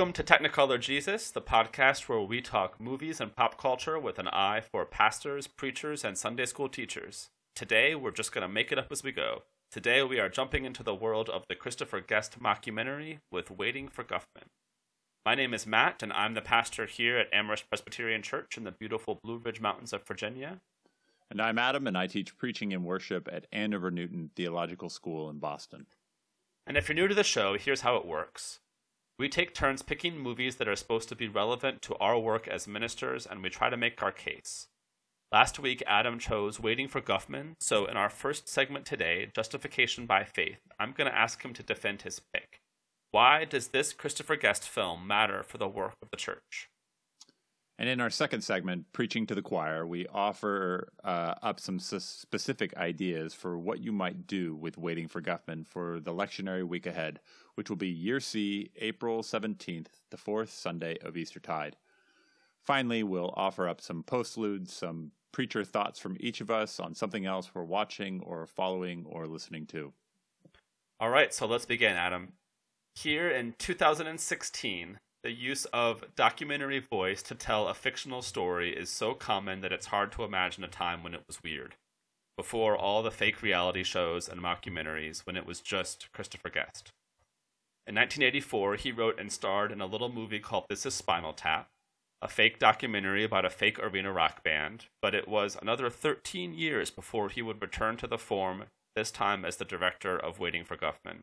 Welcome to Technicolor Jesus, the podcast where we talk movies and pop culture with an eye for pastors, preachers, and Sunday school teachers. Today, we're just going to make it up as we go. Today, we are jumping into the world of the Christopher Guest mockumentary with Waiting for Guffman. My name is Matt, and I'm the pastor here at Amherst Presbyterian Church in the beautiful Blue Ridge Mountains of Virginia. And I'm Adam, and I teach preaching and worship at Andover Newton Theological School in Boston. And if you're new to the show, here's how it works. We take turns picking movies that are supposed to be relevant to our work as ministers, and we try to make our case. Last week, Adam chose Waiting for Guffman, so in our first segment today, Justification by Faith, I'm going to ask him to defend his pick. Why does this Christopher Guest film matter for the work of the church? And in our second segment, Preaching to the Choir, we offer uh, up some s- specific ideas for what you might do with Waiting for Guffman for the lectionary week ahead, which will be Year C, April 17th, the fourth Sunday of Eastertide. Finally, we'll offer up some postludes, some preacher thoughts from each of us on something else we're watching or following or listening to. All right, so let's begin, Adam. Here in 2016, the use of documentary voice to tell a fictional story is so common that it's hard to imagine a time when it was weird. Before all the fake reality shows and mockumentaries, when it was just Christopher Guest. In 1984, he wrote and starred in a little movie called This Is Spinal Tap, a fake documentary about a fake arena rock band, but it was another 13 years before he would return to the form, this time as the director of Waiting for Guffman.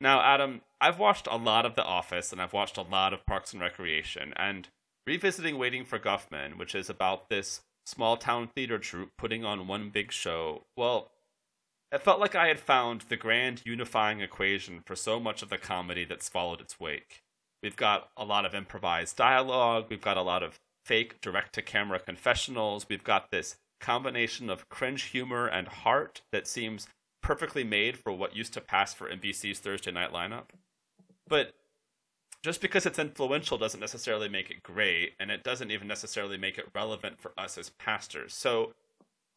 Now, Adam, I've watched a lot of The Office and I've watched a lot of Parks and Recreation, and revisiting Waiting for Guffman, which is about this small town theater troupe putting on one big show, well, it felt like I had found the grand unifying equation for so much of the comedy that's followed its wake. We've got a lot of improvised dialogue, we've got a lot of fake direct to camera confessionals, we've got this combination of cringe humor and heart that seems perfectly made for what used to pass for NBC's Thursday night lineup. But just because it's influential doesn't necessarily make it great, and it doesn't even necessarily make it relevant for us as pastors. So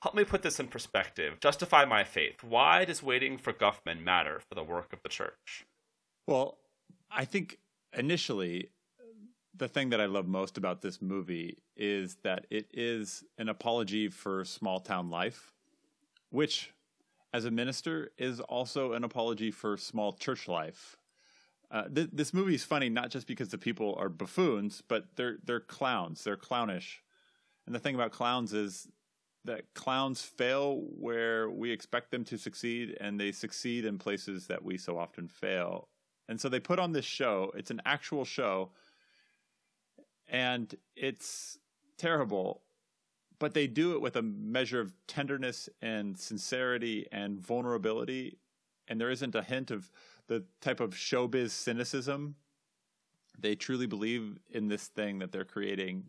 help me put this in perspective. Justify my faith. Why does waiting for Guffman matter for the work of the church? Well, I think initially the thing that I love most about this movie is that it is an apology for small town life, which as a minister is also an apology for small church life. Uh, th- this movie is funny not just because the people are buffoons, but they're they're clowns. They're clownish, and the thing about clowns is that clowns fail where we expect them to succeed, and they succeed in places that we so often fail. And so they put on this show. It's an actual show, and it's terrible but they do it with a measure of tenderness and sincerity and vulnerability. And there isn't a hint of the type of showbiz cynicism they truly believe in this thing that they're creating.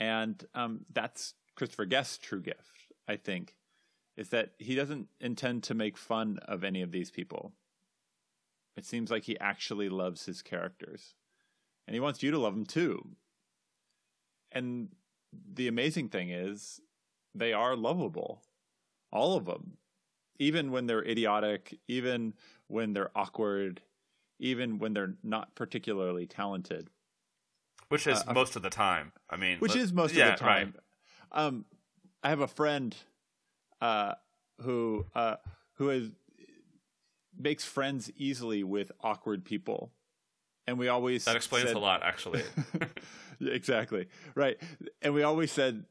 And um, that's christopher guest's true gift i think is that he doesn't intend to make fun of any of these people. It seems like he actually loves his characters. And he wants you to love them too. And the amazing thing is they are lovable all of them. Even when they're idiotic even when they're awkward even when they're not particularly talented. Which is uh, most of the time. I mean which is most yeah, of the time right. um, i have a friend uh, who uh, who is makes friends easily with awkward people. And we always that explains said, a lot actually exactly. Right. And we always said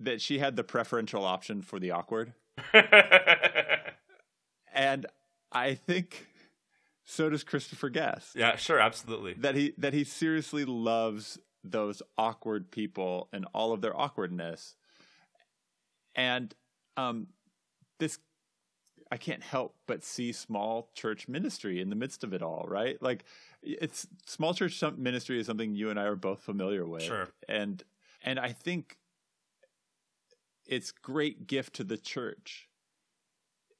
that she had the preferential option for the awkward. And i think so does christopher guest. Yeah sure. Absolutely. That he that he seriously loves those awkward people and all of their awkwardness. And um this I can't help but see small church ministry in the midst of it all, right? Like it's small church ministry is something you and I are both familiar with. Sure. And and I think its great gift to the church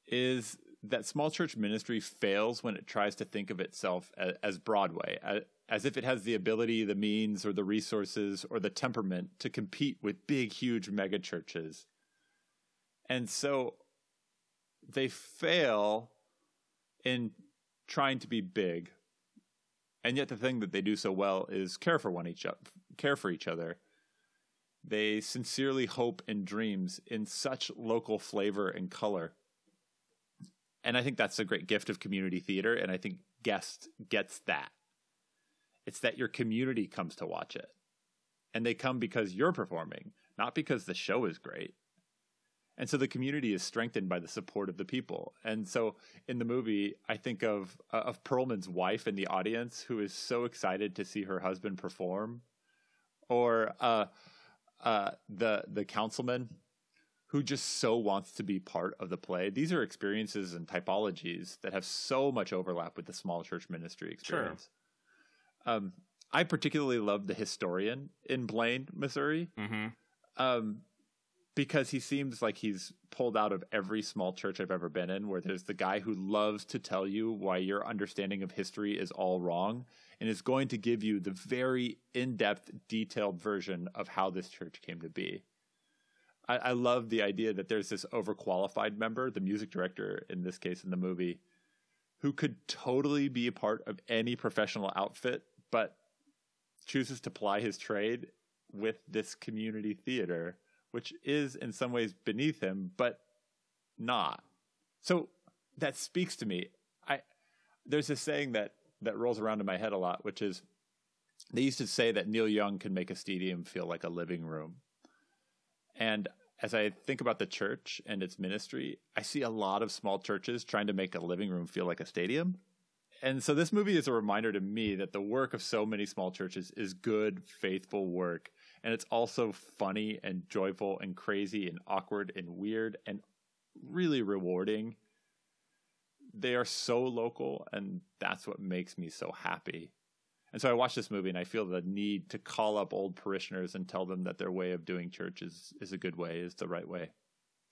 is that small church ministry fails when it tries to think of itself as, as Broadway, as, as if it has the ability, the means, or the resources, or the temperament to compete with big, huge mega churches. And so they fail in trying to be big And yet the thing that they do so well is care for one each care for each other. They sincerely hope and dreams in such local flavor and color. And I think that's a great gift of community theater and I think guest gets that. It's that your community comes to watch it. And they come because you're performing, not because the show is great. And so the community is strengthened by the support of the people. And so in the movie, I think of uh, of Perlman's wife in the audience who is so excited to see her husband perform, or uh, uh, the the councilman who just so wants to be part of the play. These are experiences and typologies that have so much overlap with the small church ministry experience. Sure. Um, I particularly love the historian in Blaine, Missouri. Mm-hmm. Um, because he seems like he's pulled out of every small church I've ever been in, where there's the guy who loves to tell you why your understanding of history is all wrong and is going to give you the very in depth, detailed version of how this church came to be. I, I love the idea that there's this overqualified member, the music director in this case in the movie, who could totally be a part of any professional outfit, but chooses to ply his trade with this community theater which is in some ways beneath him, but not. So that speaks to me. I there's a saying that that rolls around in my head a lot, which is they used to say that Neil Young can make a stadium feel like a living room. And as I think about the church and its ministry, I see a lot of small churches trying to make a living room feel like a stadium. And so this movie is a reminder to me that the work of so many small churches is good, faithful work and it's also funny and joyful and crazy and awkward and weird and really rewarding. They are so local, and that's what makes me so happy. And so I watch this movie and I feel the need to call up old parishioners and tell them that their way of doing church is, is a good way, is the right way.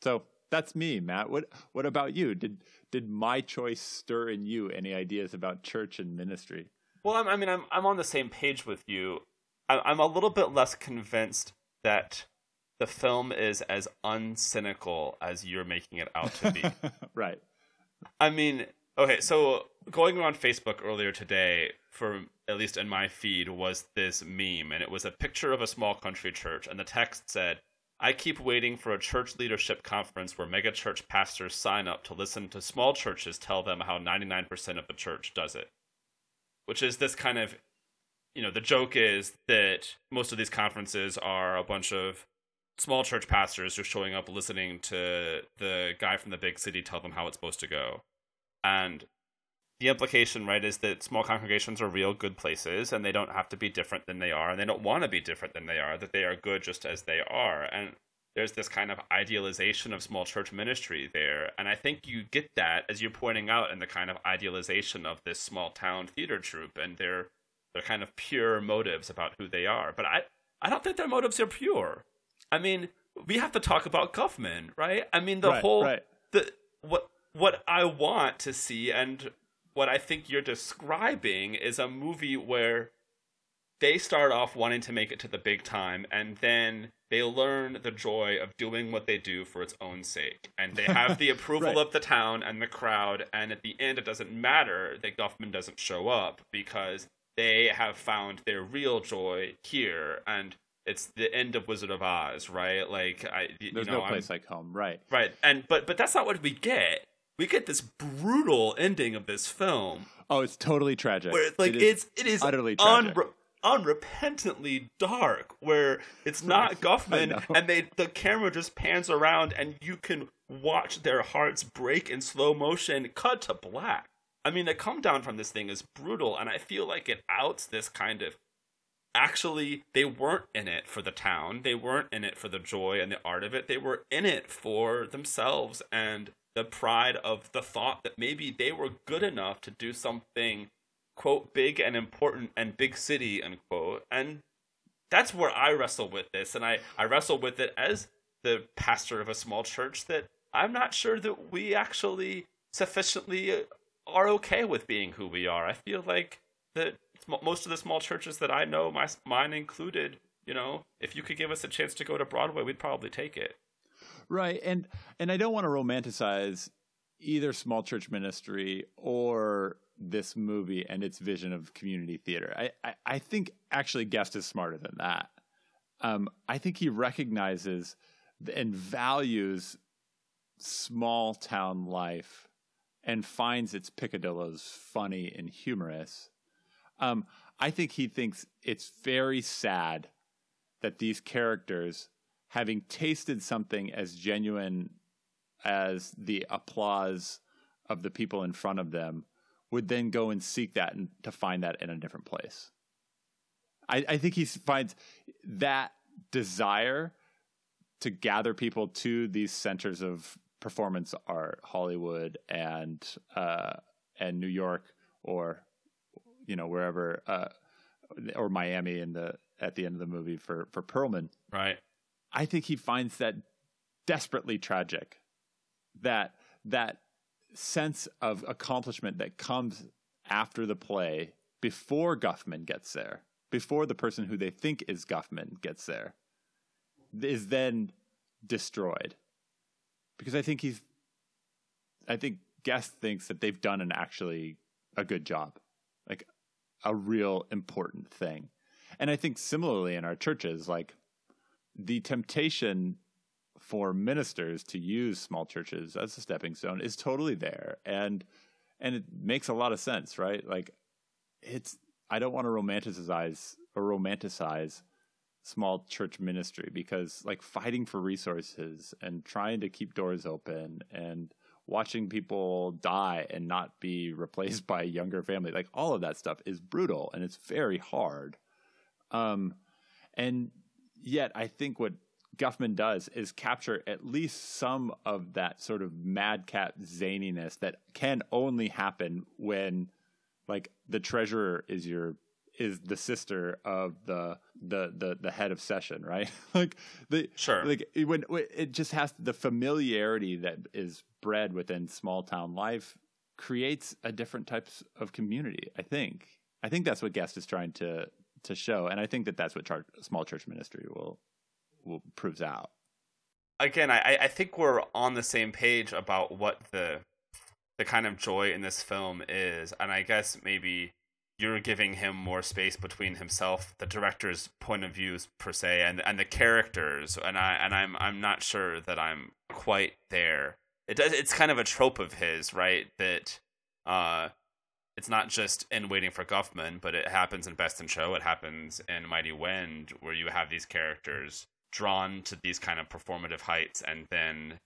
So that's me, Matt. What what about you? Did did my choice stir in you any ideas about church and ministry? Well, I mean, I'm I'm on the same page with you. I'm a little bit less convinced that the film is as uncynical as you're making it out to be. right. I mean, okay, so going around Facebook earlier today, for at least in my feed, was this meme, and it was a picture of a small country church, and the text said, I keep waiting for a church leadership conference where megachurch pastors sign up to listen to small churches tell them how 99% of the church does it. Which is this kind of you know, the joke is that most of these conferences are a bunch of small church pastors just showing up listening to the guy from the big city tell them how it's supposed to go. And the implication, right, is that small congregations are real good places and they don't have to be different than they are and they don't want to be different than they are, that they are good just as they are. And there's this kind of idealization of small church ministry there. And I think you get that as you're pointing out in the kind of idealization of this small town theater troupe and their their kind of pure motives about who they are. But I, I don't think their motives are pure. I mean, we have to talk about Guffman, right? I mean, the right, whole right. the what what I want to see and what I think you're describing is a movie where they start off wanting to make it to the big time and then they learn the joy of doing what they do for its own sake and they have the approval right. of the town and the crowd and at the end it doesn't matter that Guffman doesn't show up because they have found their real joy here and it's the end of Wizard of Oz, right? Like I There's know, no place I'm, like home, right. Right. And but but that's not what we get. We get this brutal ending of this film. Oh, it's totally tragic. Where like it it's it is utterly tragic. Unre- unrepentantly dark where it's not Guffman and they the camera just pans around and you can watch their hearts break in slow motion cut to black I mean, the come down from this thing is brutal, and I feel like it outs this kind of. Actually, they weren't in it for the town. They weren't in it for the joy and the art of it. They were in it for themselves and the pride of the thought that maybe they were good enough to do something, quote, big and important and big city, unquote. And that's where I wrestle with this. And I, I wrestle with it as the pastor of a small church that I'm not sure that we actually sufficiently are okay with being who we are. I feel like that most of the small churches that I know, my mine included, you know, if you could give us a chance to go to Broadway, we'd probably take it. Right, and and I don't want to romanticize either small church ministry or this movie and its vision of community theater. I, I, I think actually Guest is smarter than that. Um, I think he recognizes and values small town life and finds its picadillos funny and humorous. Um, I think he thinks it's very sad that these characters, having tasted something as genuine as the applause of the people in front of them, would then go and seek that and to find that in a different place. I, I think he finds that desire to gather people to these centers of performance art, Hollywood and uh, and New York, or you know wherever, uh, or Miami in the at the end of the movie for for Perlman. Right. I think he finds that desperately tragic. That that sense of accomplishment that comes after the play, before Guffman gets there, before the person who they think is Guffman gets there, is then destroyed. Because I think he's, I think Guest thinks that they've done an actually a good job, like a real important thing. And I think similarly in our churches, like the temptation for ministers to use small churches as a stepping stone is totally there. And and it makes a lot of sense, right? Like it's I don't want to romanticize or romanticize small church ministry because like fighting for resources and trying to keep doors open and watching people die and not be replaced by a younger family like all of that stuff is brutal and it's very hard. Um and yet i think what guffman does is capture at least some of that sort of madcap zaniness that can only happen when like the treasurer is your is the sister of the the the, the head of session, right? like the sure, like when, when it just has the familiarity that is bred within small town life creates a different types of community. I think. I think that's what Guest is trying to to show, and I think that that's what char- small church ministry will will proves out. Again, I I think we're on the same page about what the the kind of joy in this film is, and I guess maybe you're giving him more space between himself, the director's point of views per se, and and the characters, and I and I'm I'm not sure that I'm quite there. It does. It's kind of a trope of his, right? That uh, it's not just in Waiting for Guffman, but it happens in Best in Show. It happens in Mighty Wind, where you have these characters drawn to these kind of performative heights, and then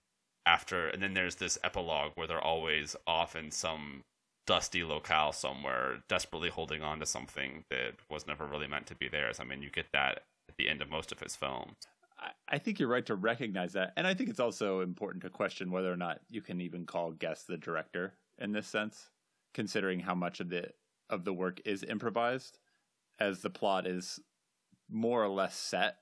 after, and then there's this epilogue where they're always off in some dusty locale somewhere, desperately holding on to something that was never really meant to be theirs. I mean, you get that at the end of most of his films. I think you're right to recognize that, and I think it's also important to question whether or not you can even call Guest the director in this sense, considering how much of the of the work is improvised, as the plot is more or less set.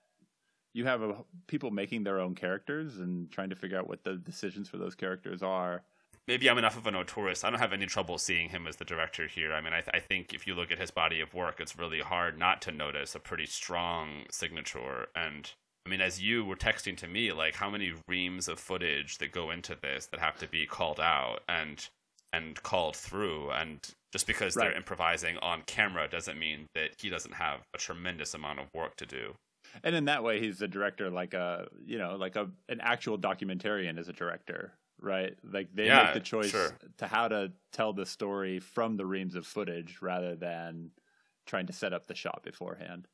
You have a, people making their own characters and trying to figure out what the decisions for those characters are maybe I'm enough of a auteurist. I don't have any trouble seeing him as the director here. I mean, I, th- I, think if you look at his body of work, it's really hard not to notice a pretty strong signature. And I mean, as you were texting to me, like how many reams of footage that go into this that have to be called out and and called through, and just because right. they're improvising on camera doesn't mean that he doesn't have a tremendous amount of work to do. And in that way, he's a director, like a you know, like a an actual documentarian as a director, right? Like they yeah, make the choice sure. to how to tell the story from the reams of footage rather than trying to set up the shot beforehand.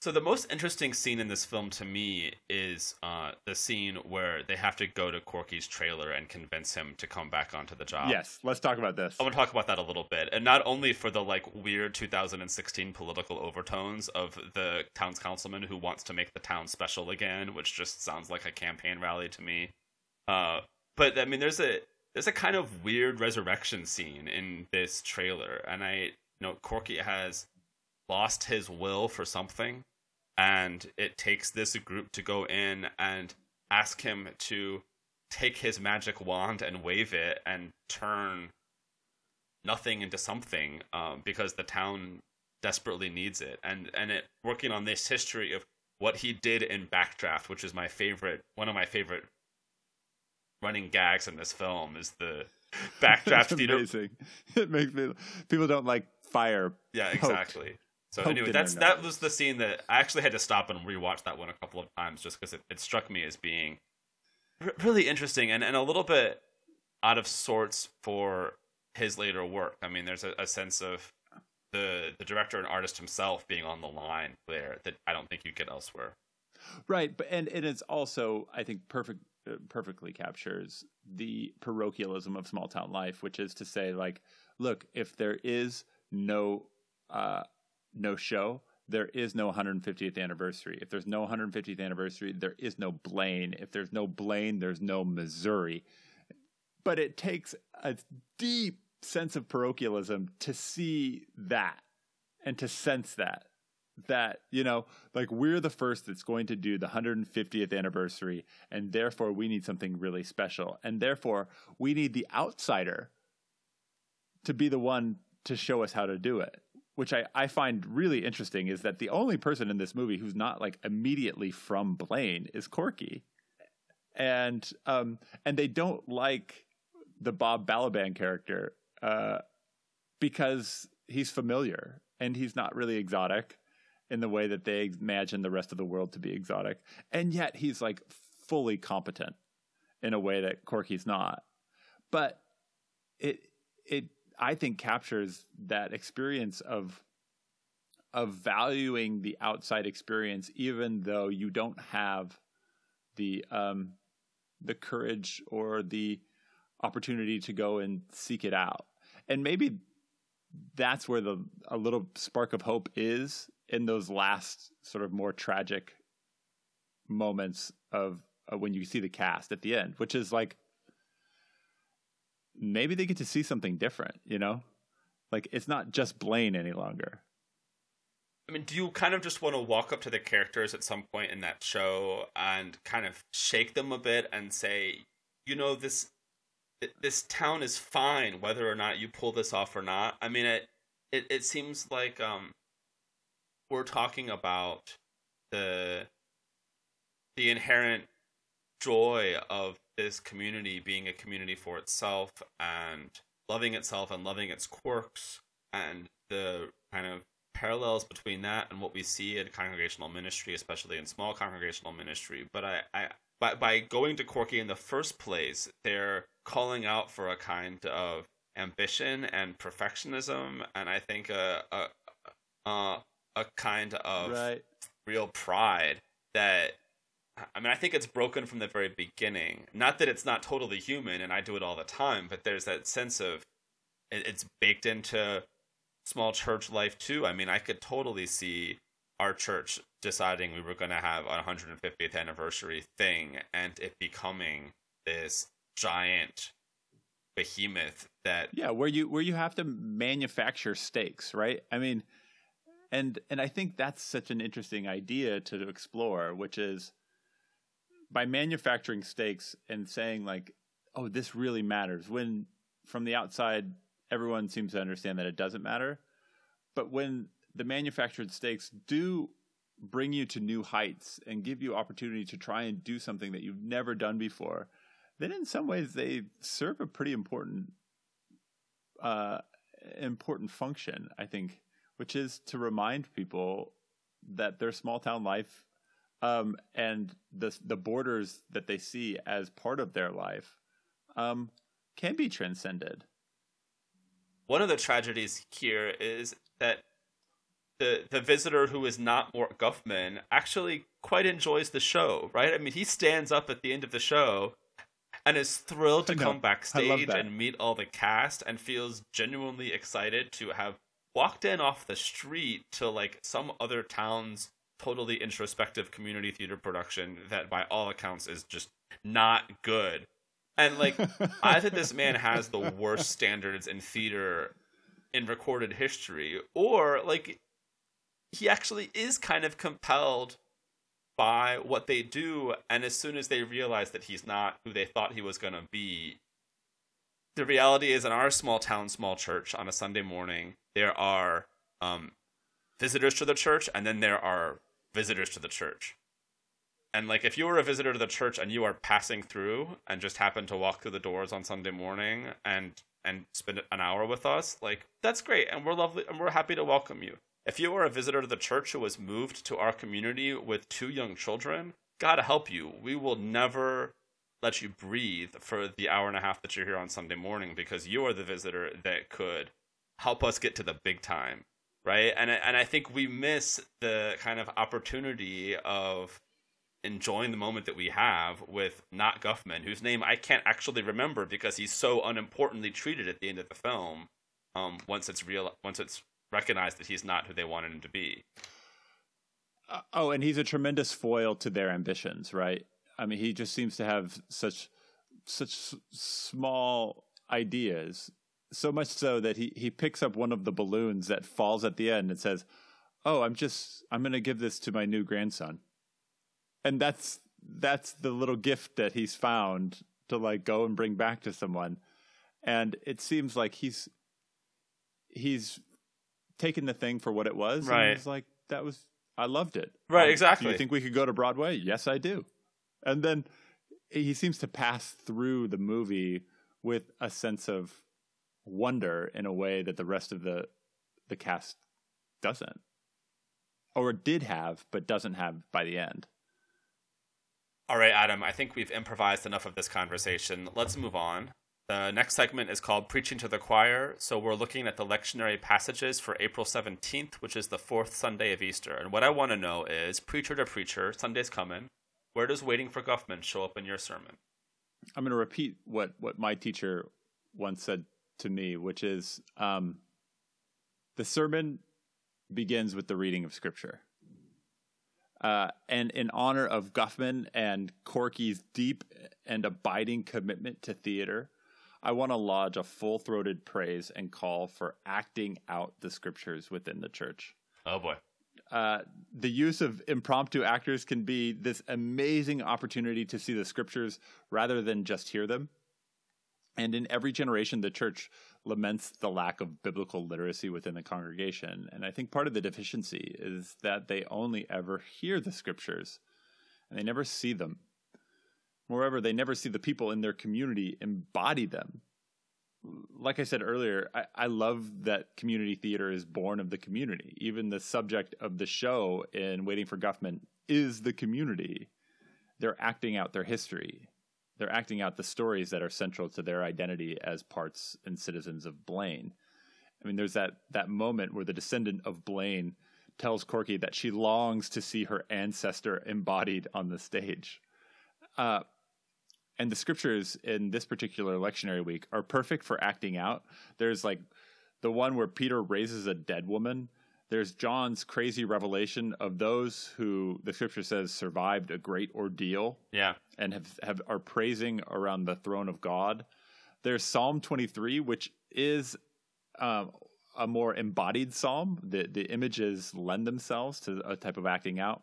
So the most interesting scene in this film to me is uh, the scene where they have to go to Corky's trailer and convince him to come back onto the job. Yes, let's talk about this. I want to talk about that a little bit, and not only for the like weird 2016 political overtones of the town's councilman who wants to make the town special again, which just sounds like a campaign rally to me, uh, but I mean, there's a there's a kind of weird resurrection scene in this trailer, and I you know Corky has lost his will for something, and it takes this group to go in and ask him to take his magic wand and wave it and turn nothing into something um, because the town desperately needs it. And and it working on this history of what he did in backdraft which is my favorite one of my favorite running gags in this film is the backdraft theater. Amazing. It makes me. People don't like fire. Yeah, exactly. So poked anyway, that's that was the scene that I actually had to stop and rewatch that one a couple of times just because it, it struck me as being r- really interesting and, and a little bit out of sorts for his later work. I mean, there's a, a sense of the the director and artist himself being on the line there that I don't think you get elsewhere. Right, but and it is also, I think, perfect, perfectly captures the parochialism of small town life, which is to say, like, look, if there is no uh, no show, there is no 150th anniversary. If there's no 150th anniversary, there is no Blaine. If there's no Blaine, there's no Missouri. But it takes a deep sense of parochialism to see that and to sense that that you know like we're the first that's going to do the 150th anniversary and therefore we need something really special. And therefore we need the outsider to be the one to show us how to do it which I, I find really interesting is that the only person in this movie who's not like immediately from Blaine is Corky. And um and they don't like the Bob Balaban character uh because he's familiar and he's not really exotic in the way that they imagine the rest of the world to be exotic. And yet he's like fully competent in a way that Corky's not. But it it I think captures that experience of of valuing the outside experience even though you don't have the um the courage or the opportunity to go and seek it out. And maybe that's where the a little spark of hope is in those last sort of more tragic moments of, of when you see the cast at the end, which is like maybe they get to see something different, you know? Like it's not just Blaine any longer. I mean, do you kind of just want to walk up to the characters at some point in that show and kind of shake them a bit and say, you know, this this town is fine whether or not you pull this off or not. I mean, it it, it seems like um we're talking about the the inherent joy of this community being a community for itself and loving itself and loving its quirks and the kind of parallels between that and what we see in congregational ministry, especially in small congregational ministry. But I, I by by going to Corky in the first place, they're calling out for a kind of ambition and perfectionism, and I think a a a, a kind of right. real pride that I mean, I think it's broken from the very beginning. Not that it's not totally human, and I do it all the time, but there's that sense of it's baked into small church life too. I mean, I could totally see our church deciding we were going to have a 150th anniversary thing and it becoming this giant behemoth that Yeah, where you where you have to manufacture stakes, right? I mean, and and I think that's such an interesting idea to explore, which is by manufacturing stakes and saying like, "Oh, this really matters." When from the outside, everyone seems to understand that it doesn't matter, but when the manufactured stakes do bring you to new heights and give you opportunity to try and do something that you've never done before, then in some ways they serve a pretty important uh, important function, I think, which is to remind people that their small town life um, and the the borders that they see as part of their life um, can be transcended. one of the tragedies here is that the the visitor who is not Mort Guffman actually quite enjoys the show, right? I mean, he stands up at the end of the show and is thrilled to come backstage and meet all the cast and feels genuinely excited to have walked in off the street to like some other town's totally introspective community theater production that by all accounts is just not good. And like I think this man has the worst standards in theater in recorded history, or like he actually is kind of compelled by what they do, and as soon as they realize that he's not who they thought he was going to be, the reality is in our small town, small church on a Sunday morning, there are um, visitors to the church, and then there are visitors to the church. And like if you were a visitor to the church and you are passing through and just happen to walk through the doors on Sunday morning and and spend an hour with us, like that's great and we're lovely and we're happy to welcome you. If you are a visitor to the church who was moved to our community with two young children, God help you. We will never let you breathe for the hour and a half that you're here on Sunday morning because you are the visitor that could help us get to the big time, right? And and I think we miss the kind of opportunity of enjoying the moment that we have with not Guffman, whose name I can't actually remember because he's so unimportantly treated at the end of the film. Um, once it's real, once it's recognized that he's not who they wanted him to be. Uh, oh, and he's a tremendous foil to their ambitions, right? I mean, he just seems to have such such small ideas, so much so that he he picks up one of the balloons that falls at the end and says, "Oh, I'm just I'm going to give this to my new grandson," and that's that's the little gift that he's found to like go and bring back to someone, and it seems like he's he's taken the thing for what it was, right? And he's like, "That was I loved it." Right, um, exactly. Do you think we could go to Broadway? Yes, I do. And then he seems to pass through the movie with a sense of wonder in a way that the rest of the the cast doesn't or did have but doesn't have by the end. All right, Adam, I think we've improvised enough of this conversation. Let's move on. The next segment is called Preaching to the Choir. So we're looking at the lectionary passages for April 17th, which is the fourth Sunday of Easter. And what I want to know is preacher to preacher, Sunday's coming. Where does waiting for Guffman show up in your sermon? I'm going to repeat what, what my teacher once said to me, which is um, the sermon begins with the reading of Scripture. Uh, and in honor of Guffman and Corky's deep and abiding commitment to theater, I want to lodge a full throated praise and call for acting out the scriptures within the church. Oh boy. Uh, the use of impromptu actors can be this amazing opportunity to see the scriptures rather than just hear them. And in every generation, the church laments the lack of biblical literacy within the congregation. And I think part of the deficiency is that they only ever hear the scriptures and they never see them. Moreover, they never see the people in their community embody them. Like I said earlier, I, I, love that community theater is born of the community. Even the subject of the show in Waiting for Guffman is the community. They're acting out their history. They're acting out the stories that are central to their identity as parts and citizens of Blaine. I mean, there's that, that moment where the descendant of Blaine tells Corky that she longs to see her ancestor embodied on the stage. Uh, and the scriptures in this particular lectionary week are perfect for acting out. There's like the one where Peter raises a dead woman. There's John's crazy revelation of those who the scripture says survived a great ordeal. Yeah. And have, have are praising around the throne of God. There's Psalm 23, which is um, a more embodied psalm. The the images lend themselves to a type of acting out.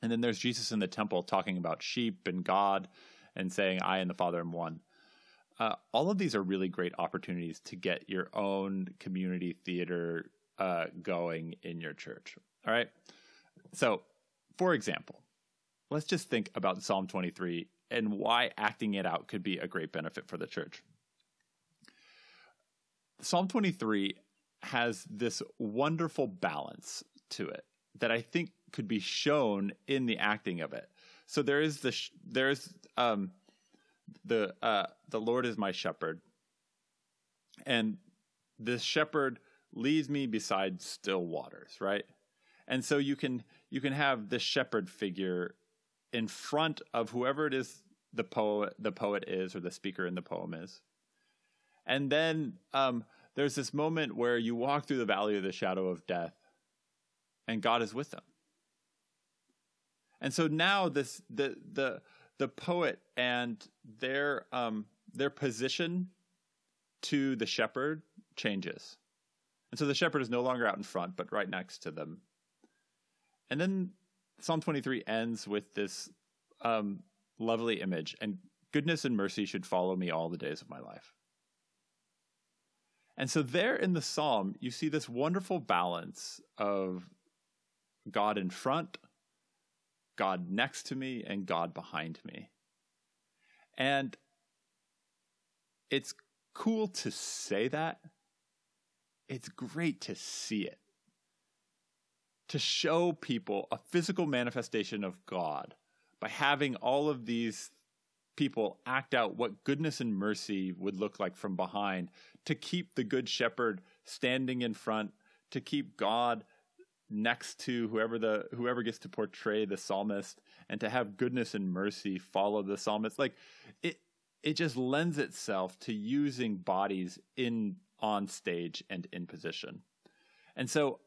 And then there's Jesus in the temple talking about sheep and God and saying, I and the Father am one. Uh, all of these are really great opportunities to get your own community theater uh, going in your church. All right. So, for example, let's just think about Psalm 23 and why acting it out could be a great benefit for the church. Psalm 23 has this wonderful balance to it that I think could be shown in the acting of it. So there is the sh- there's um the uh the Lord is my shepherd. And this shepherd leads me beside still waters, right? And so you can you can have this shepherd figure in front of whoever it is the poet the poet is or the speaker in the poem is. And then um, there's this moment where you walk through the valley of the shadow of death, and God is with them. And so now this the the the poet and their um their position to the shepherd changes. And so the shepherd is no longer out in front, but right next to them. And then Psalm 23 ends with this um, lovely image and goodness and mercy should follow me all the days of my life. And so, there in the psalm, you see this wonderful balance of God in front God next to me and God behind me. And it's cool to say that. It's great to see it. To show people a physical manifestation of God by having all of these people act out what goodness and mercy would look like from behind, to keep the good shepherd standing in front, to keep God next to whoever the whoever gets to portray the psalmist and to have goodness and mercy follow the psalmist. Like it it just lends itself to using bodies in on stage and in position. And so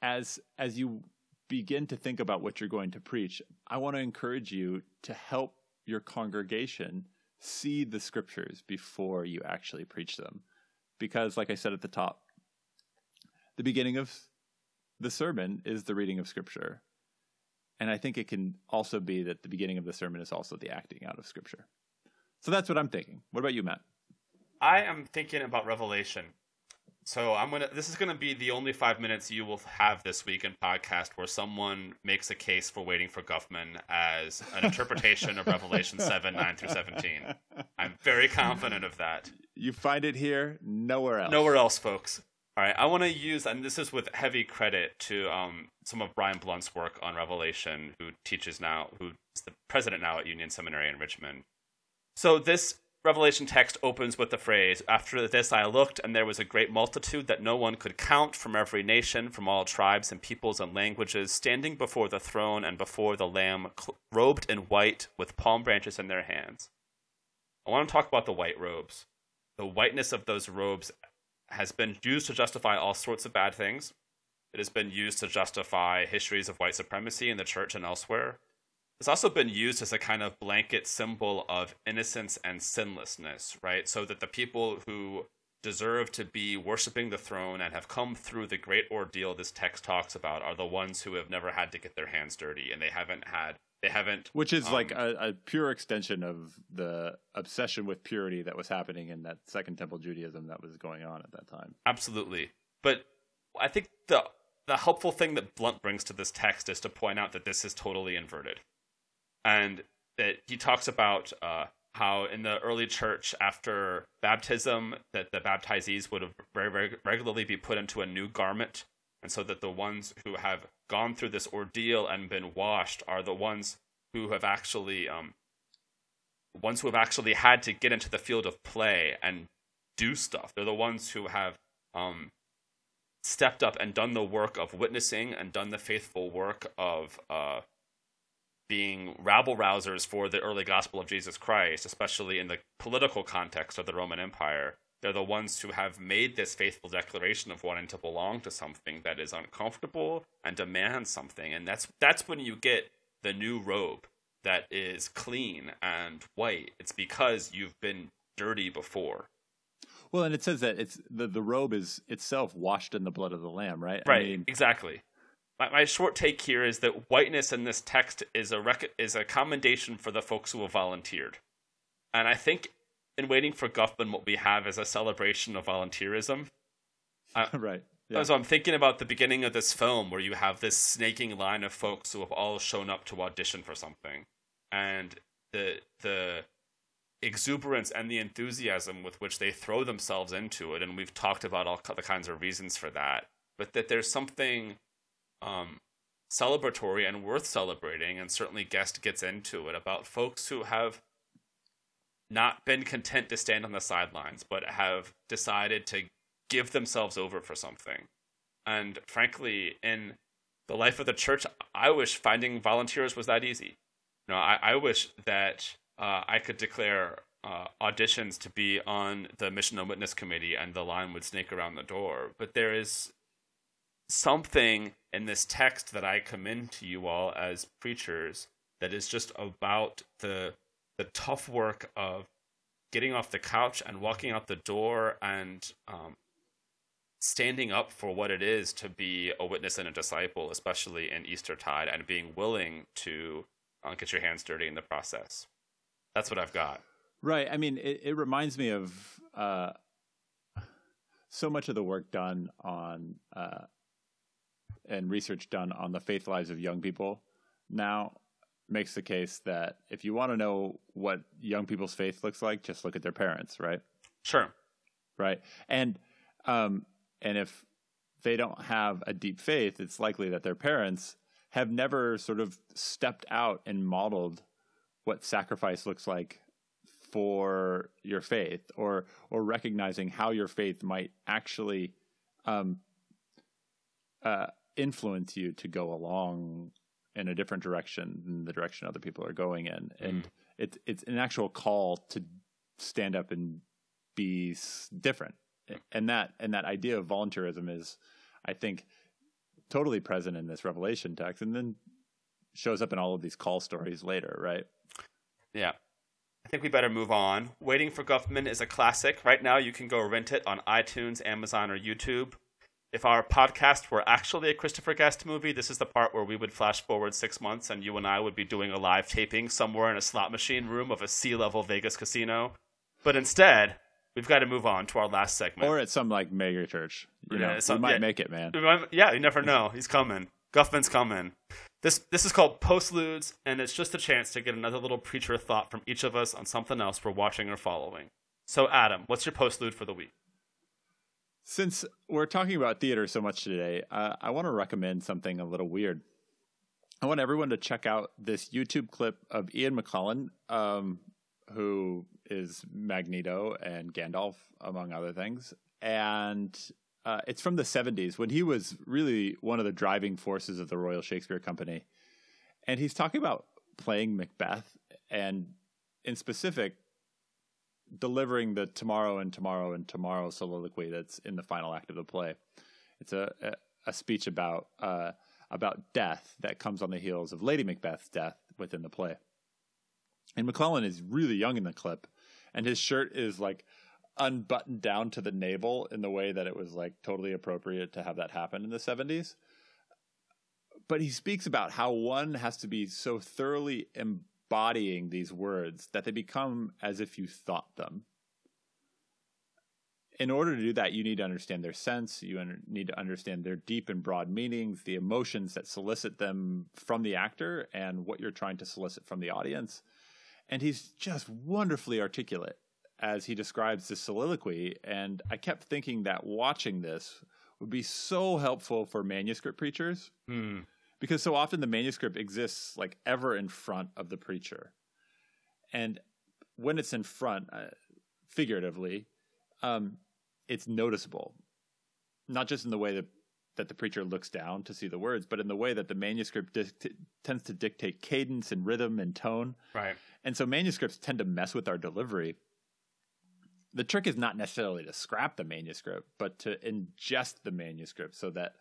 as as you begin to think about what you're going to preach i want to encourage you to help your congregation see the scriptures before you actually preach them. Because like i said at the top the beginning of the sermon is the reading of scripture. And I think it can also be that the beginning of the sermon is also the acting out of scripture. So that's what I'm thinking. What about you, Matt? I am thinking about Revelation. So I'm gonna. This is gonna be the only five minutes you will have this week in podcast where someone makes a case for waiting for Guffman as an interpretation of Revelation seven nine through seventeen. I'm very confident of that. You find it here, nowhere else. Nowhere else, folks. All right, I want to use, and this is with heavy credit to um, some of Brian Blount's work on Revelation, who teaches now, who's the president now at Union Seminary in Richmond. So this Revelation text opens with the phrase, After this I looked, and there was a great multitude that no one could count from every nation, from all tribes and peoples and languages, standing before the throne and before the Lamb, robed in white, with palm branches in their hands. I want to talk about the white robes. The whiteness of those robes has been used to justify all sorts of bad things. It has been used to justify histories of white supremacy in the church and elsewhere. It's also been used as a kind of blanket symbol of innocence and sinlessness, right? So that the people who deserve to be worshiping the throne and have come through the great ordeal this text talks about are the ones who have never had to get their hands dirty and they haven't had they haven't which is um, like a, a, pure extension of the obsession with purity that was happening in that second temple judaism that was going on at that time. Absolutely. But i think the the helpful thing that Blount brings to this text is to point out that this is totally inverted. And that he talks about uh, how in the early church after baptism that the baptizees would have very, very regularly be put into a new garment and so that the ones who have gone through this ordeal and been washed are the ones who have actually um, ones who have actually had to get into the field of play and do stuff. They're the ones who have um, stepped up and done the work of witnessing and done the faithful work of uh, being rabble rousers for the early gospel of Jesus Christ, especially in the political context of the Roman Empire. They're the ones who have made this faithful declaration of wanting to belong to something that is uncomfortable and demands something. And that's that's when you get the new robe that is clean and white. It's because you've been dirty before. Well, and it says that it's the, the robe is itself washed in the blood of the lamb, right? Right. I mean, exactly. My, my short take here is that whiteness in this text is a rec- is a commendation for the folks who have volunteered, and I think in waiting for Guffman, what we have is a celebration of volunteerism. Right. Yeah. So I'm thinking about the beginning of this film where you have this snaking line of folks who have all shown up to audition for something, and the the exuberance and the enthusiasm with which they throw themselves into it, and we've talked about all the kinds of reasons for that, but that there's something um, celebratory and worth celebrating, and certainly Guest gets into it about folks who have not been content to stand on the sidelines, but have decided to give themselves over for something. And frankly, in the life of the church, I wish finding volunteers was that easy. You know, I, I wish that uh, I could declare uh, auditions to be on the Mission and Witness Committee and the line would snake around the door. But there is something in this text that I commend to you all as preachers that is just about the the tough work of getting off the couch and walking out the door and um, standing up for what it is to be a witness and a disciple, especially in Eastertide, and being willing to uh, get your hands dirty in the process. That's what I've got. Right. I mean, it, it reminds me of uh, so much of the work done on uh, and research done on the faith lives of young people now makes the case that if you want to know what young people's faith looks like, just look at their parents, right? Sure. Right. And um, and if they don't have a deep faith, it's likely that their parents have never sort of stepped out and modeled what sacrifice looks like for your faith or or recognizing how your faith might actually um, uh, influence you to go along in a different direction than the direction other people are going in and Mm. it's it's an actual call to stand up and be different and that and that idea of volunteerism is i think totally present in this revelation text and then shows up in all of these call stories later right Yeah. I think we better move on. Waiting for Guffman is a classic. Right now, you can go rent it on iTunes, Amazon, or YouTube. If our podcast were actually a Christopher Guest movie, this is the part where we would flash forward six months and you and I would be doing a live taping somewhere in a slot machine room of a sea level Vegas casino. But instead, we've got to move on to our last segment. or at some like mega church you Yeah, know some- we might yeah. make it man Yeah, you never know. He's coming. Guffman's coming. This this is called postludes, and it's just a chance to get another little preacher thought from each of us on something else we're watching or following. So, Adam, what's your postlude for the week? Since we're talking about theater so much today, uh, I want to recommend something a little weird. I want everyone to check out this YouTube clip of Ian McKellen, um, who is Magneto and Gandalf, among other things. And uh, it's from the 70s when he was really one of the driving forces of the Royal Shakespeare Company. And he's talking about playing Macbeth and, in specific, delivering the tomorrow and tomorrow and tomorrow soliloquy that's in the final act of the play. It's a a, speech about uh, about death that comes on the heels of Lady Macbeth's death within the play. And McKellen is really young in the clip, and his shirt is like unbuttoned down to the navel in the way that it was like totally appropriate to have that happen in the 70s. But he speaks about how one has to be so thoroughly embodying these words that they become as if you thought them. In order to do that, you need to understand their sense. You need to understand their deep and broad meanings, the emotions that solicit them from the actor, and what you're trying to solicit from the audience. And he's just wonderfully articulate as he describes the soliloquy. And I kept thinking that watching this would be so helpful for manuscript preachers Hmm. Because so often the manuscript exists like ever in front of the preacher and when it's in front uh, figuratively um, it's noticeable not just in the way that that the preacher looks down to see the words but in the way that the manuscript dict- tends to dictate cadence and rhythm and tone Right. and so manuscripts tend to mess with our delivery. The trick is not necessarily to scrap the manuscript, but to ingest the manuscript so that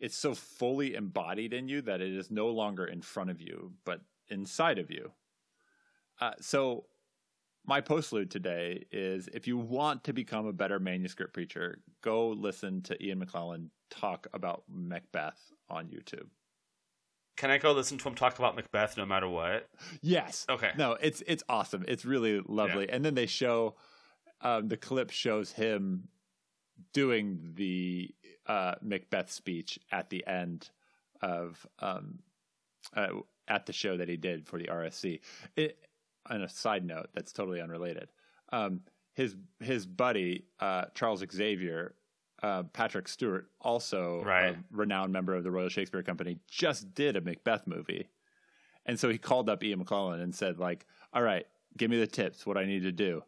it's so fully embodied in you that it is no longer in front of you, but inside of you. Uh, so, my postlude today is if you want to become a better manuscript preacher, go listen to Ian McKellen talk about Macbeth on YouTube. Can I go listen to him talk about Macbeth no matter what? Yes. Okay. No, it's it's awesome. It's really lovely. And then they show um, the clip shows him doing the uh, Macbeth speech at the end of um, uh, at the show that he did for the RSC. It, on a side note, that's totally unrelated. Um, his his buddy uh, Charles Xavier. Uh, Patrick Stewart, also Right. a renowned member of the Royal Shakespeare Company, just did a Macbeth movie. And so he called up Ian McKellen and said, like, all right, give me the tips, what I need to do.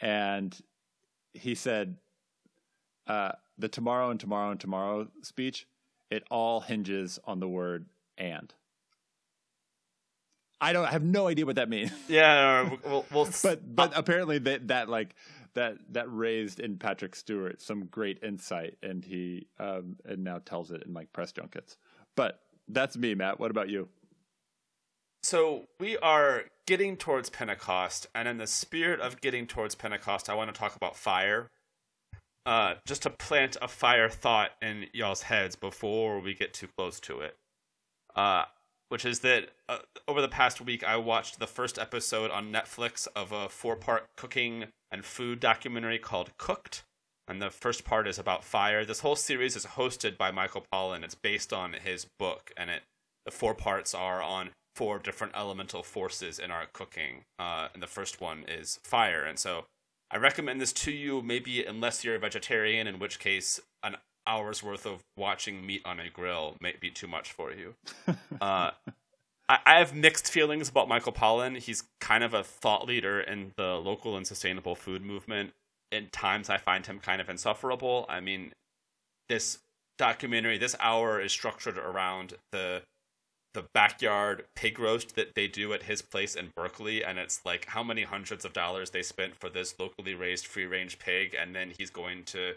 And he said, uh, the tomorrow and tomorrow and tomorrow speech, it all hinges on the word and. I don't I have no idea what that means. Yeah, no, we'll, we'll but but apparently that that like that that raised in Patrick Stewart some great insight and he um and now tells it in like press junkets. But that's me, Matt. What about you? So we are getting towards Pentecost, and in the spirit of getting towards Pentecost, I want to talk about fire. Uh, just to plant a fire thought in y'all's heads before we get too close to it. Uh, which is that uh, over the past week, I watched the first episode on Netflix of a four-part cooking and food documentary called Cooked. And the first part is about fire. This whole series is hosted by Michael Pollan. It's based on his book, and it the four parts are on four different elemental forces in our cooking. Uh, and the first one is fire. And so I recommend this to you, maybe unless you're a vegetarian, in which case an hour's worth of watching meat on a grill might be too much for you. uh, I, I have mixed feelings about Michael Pollan. He's kind of a thought leader in the local and sustainable food movement. In times, I find him kind of insufferable. I mean, this documentary, this hour is structured around the the backyard pig roast that they do at his place in Berkeley, and it's like how many hundreds of dollars they spent for this locally raised free range pig, and then he's going to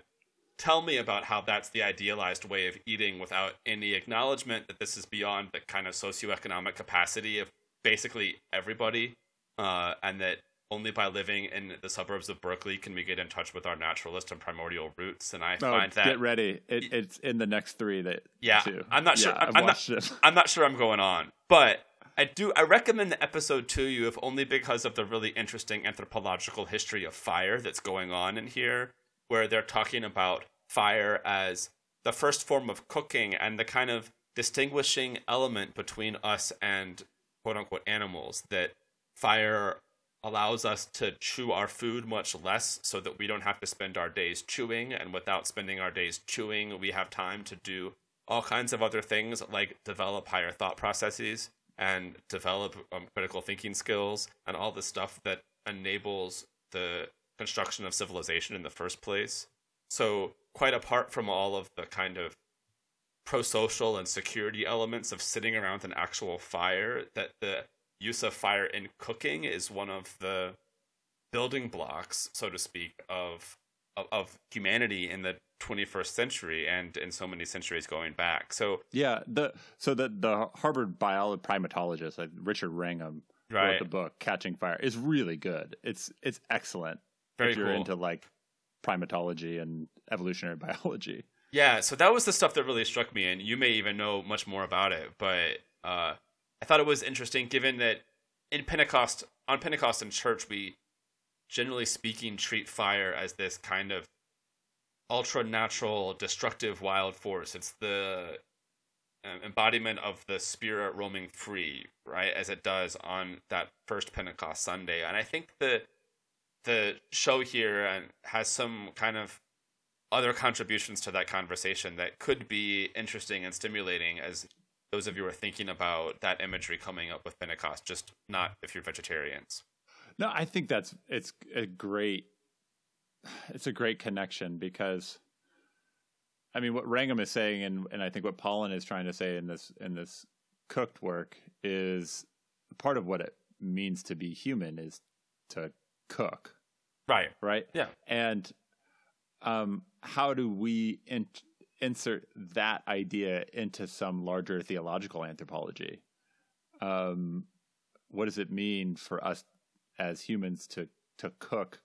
tell me about how that's the idealized way of eating without any acknowledgement that this is beyond the kind of socioeconomic capacity of basically everybody, uh, and that only by living in the suburbs of Berkeley can we get in touch with our naturalist and primordial roots. And I oh, find that get ready, it, it's in the next three that yeah, too. I'm not sure. Yeah, I'm, I'm not. I'm not sure I'm going on, but I do. I recommend the episode to you, if only because of the really interesting anthropological history of fire that's going on in here, where they're talking about fire as the first form of cooking and the kind of distinguishing element between us and quote unquote animals that fire allows us to chew our food much less so that we don't have to spend our days chewing. And without spending our days chewing we have time to do all kinds of other things like develop higher thought processes and develop um, critical thinking skills and all the stuff that enables the construction of civilization in the first place. So quite apart from all of the kind of pro-social and security elements of sitting around an actual fire that the use of fire in cooking is one of the building blocks so to speak of of, of humanity in the 21st century and in so many centuries going back so yeah the so the the harvard biologist primatologist like richard wrangham right. wrote the book catching fire is really good it's it's excellent Very if you're cool. into like primatology and evolutionary biology. Yeah, so that was the stuff that really struck me, and you may even know much more about it. But uh, I thought it was interesting, given that in Pentecost, on Pentecost in church, we generally speaking treat fire as this kind of ultra natural, destructive wild force. It's the um, embodiment of the spirit roaming free, right? As it does on that first Pentecost Sunday. And I think that the show here has some kind of other contributions to that conversation that could be interesting and stimulating as those of you are thinking about that imagery coming up with Pentecost, just not if you're vegetarians. No, I think that's it's a great it's a great connection because I mean what Wrangham is saying and and I think what Pollan is trying to say in this in this cooked work is part of what it means to be human is to cook. Right. Right. Yeah. And um, how do we in- insert that idea into some larger theological anthropology? Um, what does it mean for us as humans to to cook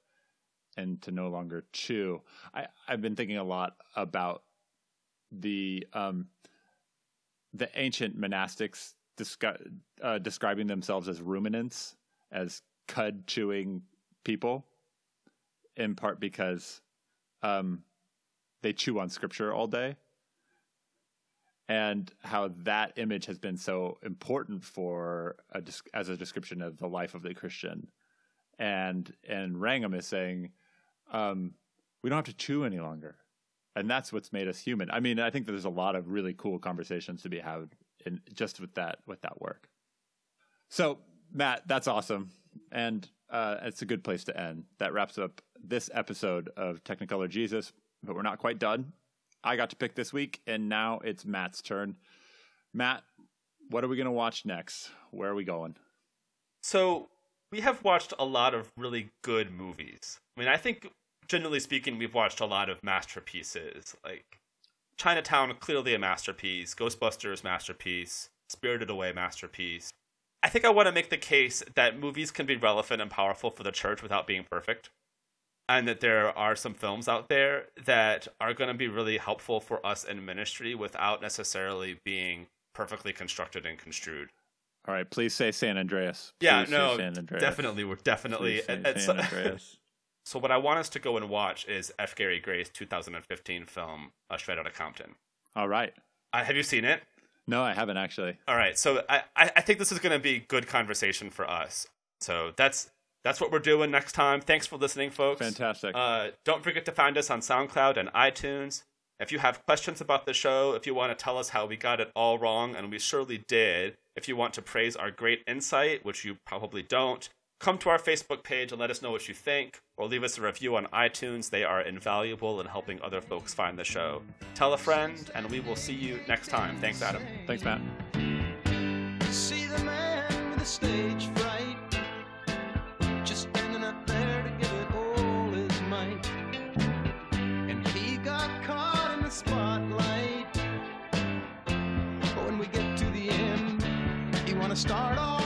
and to no longer chew? I, I've been thinking a lot about the um, the ancient monastics uh, describing themselves as ruminants, as cud chewing people, in part because um, they chew on scripture all day, and how that image has been so important for a, as a description of the life of the Christian. And and Wrangham is saying um, we don't have to chew any longer, and that's what's made us human. I mean, I think there's a lot of really cool conversations to be had in just with that with that work. So Matt, that's awesome, and uh, it's a good place to end. That wraps up this episode of Technicolor Jesus, but we're not quite done. I got to pick this week, and now it's Matt's turn. Matt, what are we going to watch next? Where are we going? So, we have watched a lot of really good movies. I mean, I think, generally speaking, we've watched a lot of masterpieces. Like Chinatown, clearly a masterpiece, Ghostbusters, masterpiece, Spirited Away, masterpiece. I think I want to make the case that movies can be relevant and powerful for the church without being perfect. And that there are some films out there that are going to be really helpful for us in ministry without necessarily being perfectly constructed and construed. All right, please say San Andreas. Please yeah, no, San Andreas. definitely. We're definitely. San Andreas. so, what I want us to go and watch is F. Gary Gray's 2015 film, A Straight Outta Compton. All right. Uh, have you seen it? No, I haven't actually. All right, so I, I think this is going to be good conversation for us. So that's that's what we're doing next time. Thanks for listening, folks. Fantastic. Uh, don't forget to find us on SoundCloud and iTunes. If you have questions about the show, if you want to tell us how we got it all wrong, and we surely did, if you want to praise our great insight, which you probably don't, come to our Facebook page and let us know what you think, or leave us a review on iTunes. They are invaluable in helping other folks find the show. Tell a friend, and we will see you next time. Thanks, Adam. Thanks, Matt. Start over.